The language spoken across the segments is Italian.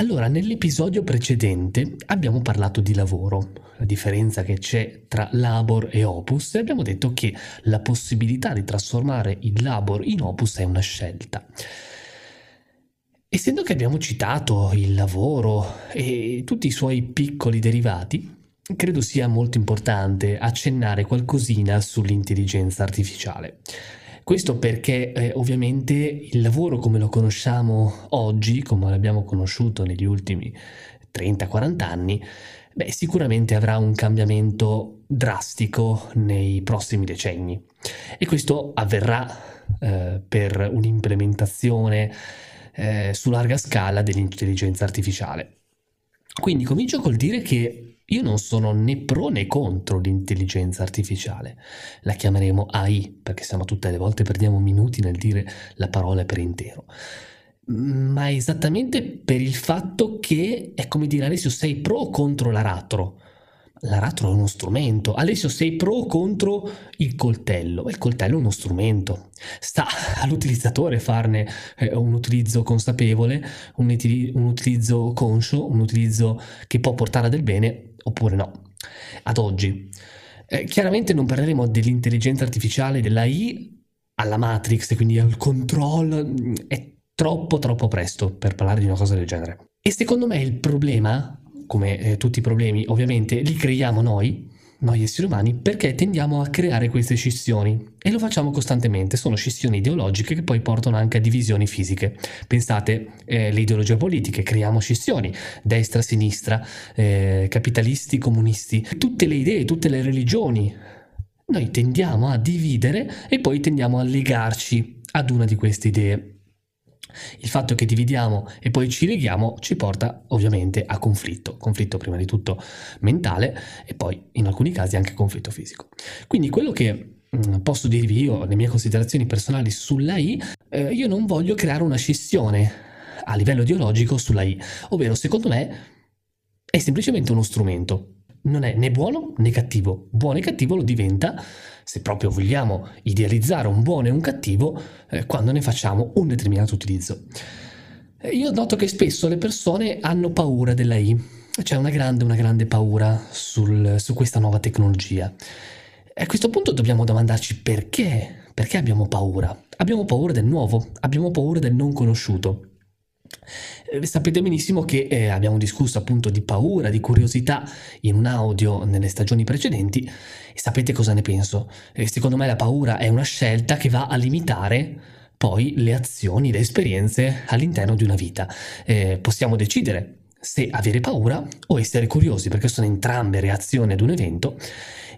Allora, nell'episodio precedente abbiamo parlato di lavoro, la differenza che c'è tra labor e opus e abbiamo detto che la possibilità di trasformare il labor in opus è una scelta. Essendo che abbiamo citato il lavoro e tutti i suoi piccoli derivati, credo sia molto importante accennare qualcosina sull'intelligenza artificiale. Questo perché eh, ovviamente il lavoro come lo conosciamo oggi, come l'abbiamo conosciuto negli ultimi 30-40 anni, beh, sicuramente avrà un cambiamento drastico nei prossimi decenni. E questo avverrà eh, per un'implementazione eh, su larga scala dell'intelligenza artificiale. Quindi comincio col dire che io non sono né pro né contro l'intelligenza artificiale. La chiameremo AI, perché sennò tutte le volte perdiamo minuti nel dire la parola per intero. Ma esattamente per il fatto che è come dire Alessio sei pro o contro l'aratro? L'aratro è uno strumento. Alessio, sei pro o contro il coltello? Il coltello è uno strumento. Sta all'utilizzatore farne eh, un utilizzo consapevole, un, util- un, utilizzo conscio, un utilizzo che può portare del bene oppure no. Ad oggi. Eh, chiaramente non parleremo dell'intelligenza artificiale, dell'AI alla Matrix, quindi al controllo. È troppo troppo presto per parlare di una cosa del genere. E secondo me il problema come eh, tutti i problemi ovviamente li creiamo noi, noi esseri umani, perché tendiamo a creare queste scissioni e lo facciamo costantemente. Sono scissioni ideologiche che poi portano anche a divisioni fisiche. Pensate eh, ideologie politiche, creiamo scissioni, destra, sinistra, eh, capitalisti, comunisti, tutte le idee, tutte le religioni. Noi tendiamo a dividere e poi tendiamo a legarci ad una di queste idee. Il fatto che dividiamo e poi ci leghiamo ci porta ovviamente a conflitto, conflitto prima di tutto mentale e poi in alcuni casi anche conflitto fisico. Quindi quello che mm, posso dirvi io, le mie considerazioni personali sull'AI, eh, io non voglio creare una scissione a livello ideologico sull'AI, ovvero secondo me è semplicemente uno strumento, non è né buono né cattivo, buono e cattivo lo diventa se proprio vogliamo idealizzare un buono e un cattivo, eh, quando ne facciamo un determinato utilizzo. Eh, io noto che spesso le persone hanno paura dell'AI, c'è una grande, una grande paura sul, su questa nuova tecnologia. E a questo punto dobbiamo domandarci perché, perché abbiamo paura. Abbiamo paura del nuovo, abbiamo paura del non conosciuto. Eh, sapete benissimo che eh, abbiamo discusso appunto di paura, di curiosità in un audio nelle stagioni precedenti e sapete cosa ne penso? Eh, secondo me la paura è una scelta che va a limitare poi le azioni, le esperienze all'interno di una vita. Eh, possiamo decidere se avere paura o essere curiosi, perché sono entrambe reazioni ad un evento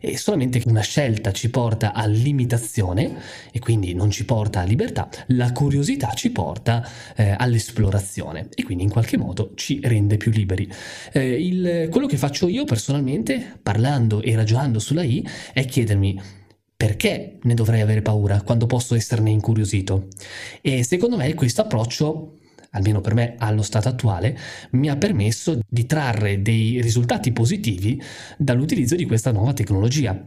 e solamente una scelta ci porta a limitazione e quindi non ci porta a libertà, la curiosità ci porta eh, all'esplorazione e quindi in qualche modo ci rende più liberi. Eh, il, quello che faccio io personalmente, parlando e ragionando sulla I, è chiedermi perché ne dovrei avere paura quando posso esserne incuriosito? E secondo me questo approccio almeno per me allo stato attuale, mi ha permesso di trarre dei risultati positivi dall'utilizzo di questa nuova tecnologia.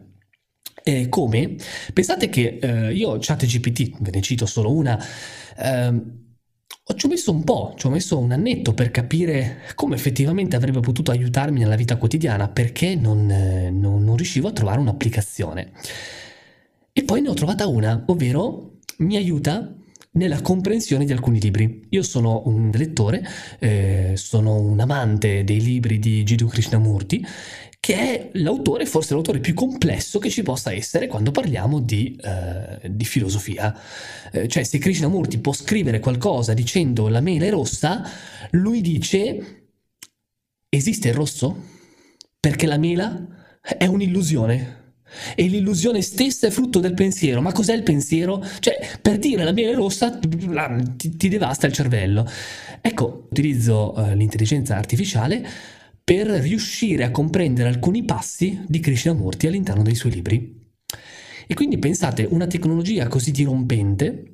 E come? Pensate che eh, io ChatGPT, ve ne cito solo una, eh, ci ho messo un po', ci ho messo un annetto per capire come effettivamente avrebbe potuto aiutarmi nella vita quotidiana perché non, eh, non, non riuscivo a trovare un'applicazione. E poi ne ho trovata una, ovvero mi aiuta nella comprensione di alcuni libri. Io sono un lettore, eh, sono un amante dei libri di Jiddu Krishnamurti, che è l'autore, forse l'autore più complesso che ci possa essere quando parliamo di, eh, di filosofia. Eh, cioè, se Krishnamurti può scrivere qualcosa dicendo la mela è rossa, lui dice esiste il rosso? Perché la mela è un'illusione. E l'illusione stessa è frutto del pensiero. Ma cos'è il pensiero? Cioè, per dire la miele rossa ti, ti devasta il cervello. Ecco, utilizzo uh, l'intelligenza artificiale per riuscire a comprendere alcuni passi di Krishnamurti all'interno dei suoi libri. E quindi pensate, una tecnologia così dirompente,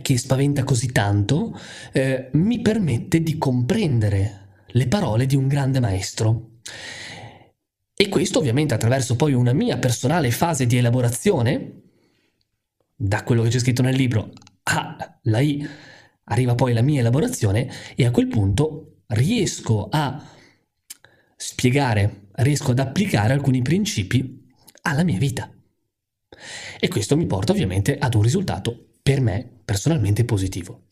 che spaventa così tanto, eh, mi permette di comprendere le parole di un grande maestro. E questo ovviamente attraverso poi una mia personale fase di elaborazione, da quello che c'è scritto nel libro alla I arriva poi la mia elaborazione e a quel punto riesco a spiegare, riesco ad applicare alcuni principi alla mia vita. E questo mi porta ovviamente ad un risultato per me personalmente positivo.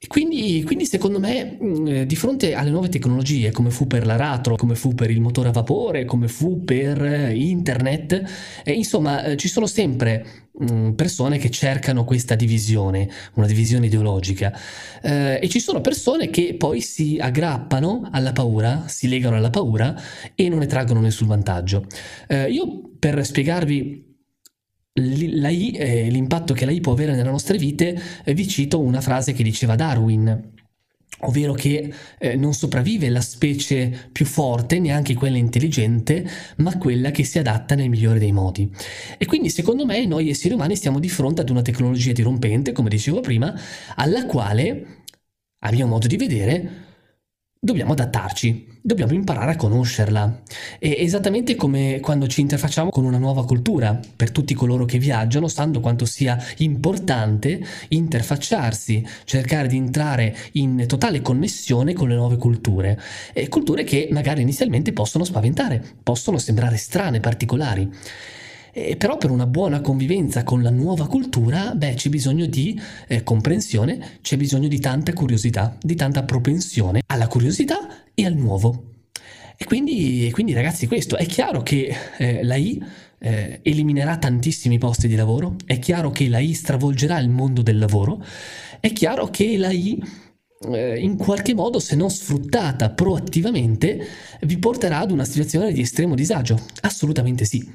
E quindi, quindi, secondo me, mm, di fronte alle nuove tecnologie, come fu per l'aratro, come fu per il motore a vapore, come fu per eh, internet, eh, insomma, eh, ci sono sempre mm, persone che cercano questa divisione, una divisione ideologica, eh, e ci sono persone che poi si aggrappano alla paura, si legano alla paura e non ne traggono nessun vantaggio. Eh, io per spiegarvi eh, l'impatto che l'AI può avere nelle nostre vite, eh, vi cito una frase che diceva Darwin, ovvero che eh, non sopravvive la specie più forte, neanche quella intelligente, ma quella che si adatta nel migliore dei modi. E quindi secondo me noi esseri umani stiamo di fronte ad una tecnologia dirompente, come dicevo prima, alla quale, a mio modo di vedere, dobbiamo adattarci, dobbiamo imparare a conoscerla. È esattamente come quando ci interfacciamo con una nuova cultura. Per tutti coloro che viaggiano sanno quanto sia importante interfacciarsi, cercare di entrare in totale connessione con le nuove culture. E culture che magari inizialmente possono spaventare, possono sembrare strane, particolari. Eh, però per una buona convivenza con la nuova cultura, beh, c'è bisogno di eh, comprensione, c'è bisogno di tanta curiosità, di tanta propensione alla curiosità e al nuovo. E quindi, quindi ragazzi, questo è chiaro che eh, la I eh, eliminerà tantissimi posti di lavoro, è chiaro che la I stravolgerà il mondo del lavoro, è chiaro che la I eh, in qualche modo, se non sfruttata proattivamente, vi porterà ad una situazione di estremo disagio. Assolutamente sì.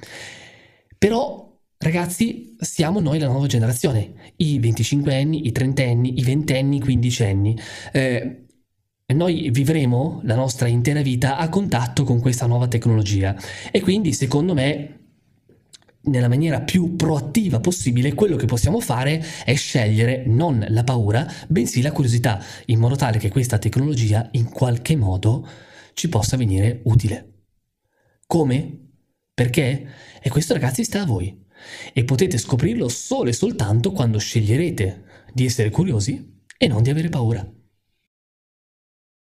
Però, ragazzi, siamo noi la nuova generazione, i 25 anni, i 30 anni, i 20 anni, i 15 anni. Eh, noi vivremo la nostra intera vita a contatto con questa nuova tecnologia e quindi, secondo me, nella maniera più proattiva possibile, quello che possiamo fare è scegliere non la paura, bensì la curiosità, in modo tale che questa tecnologia in qualche modo ci possa venire utile. Come? Perché? E questo ragazzi sta a voi. E potete scoprirlo solo e soltanto quando sceglierete di essere curiosi e non di avere paura.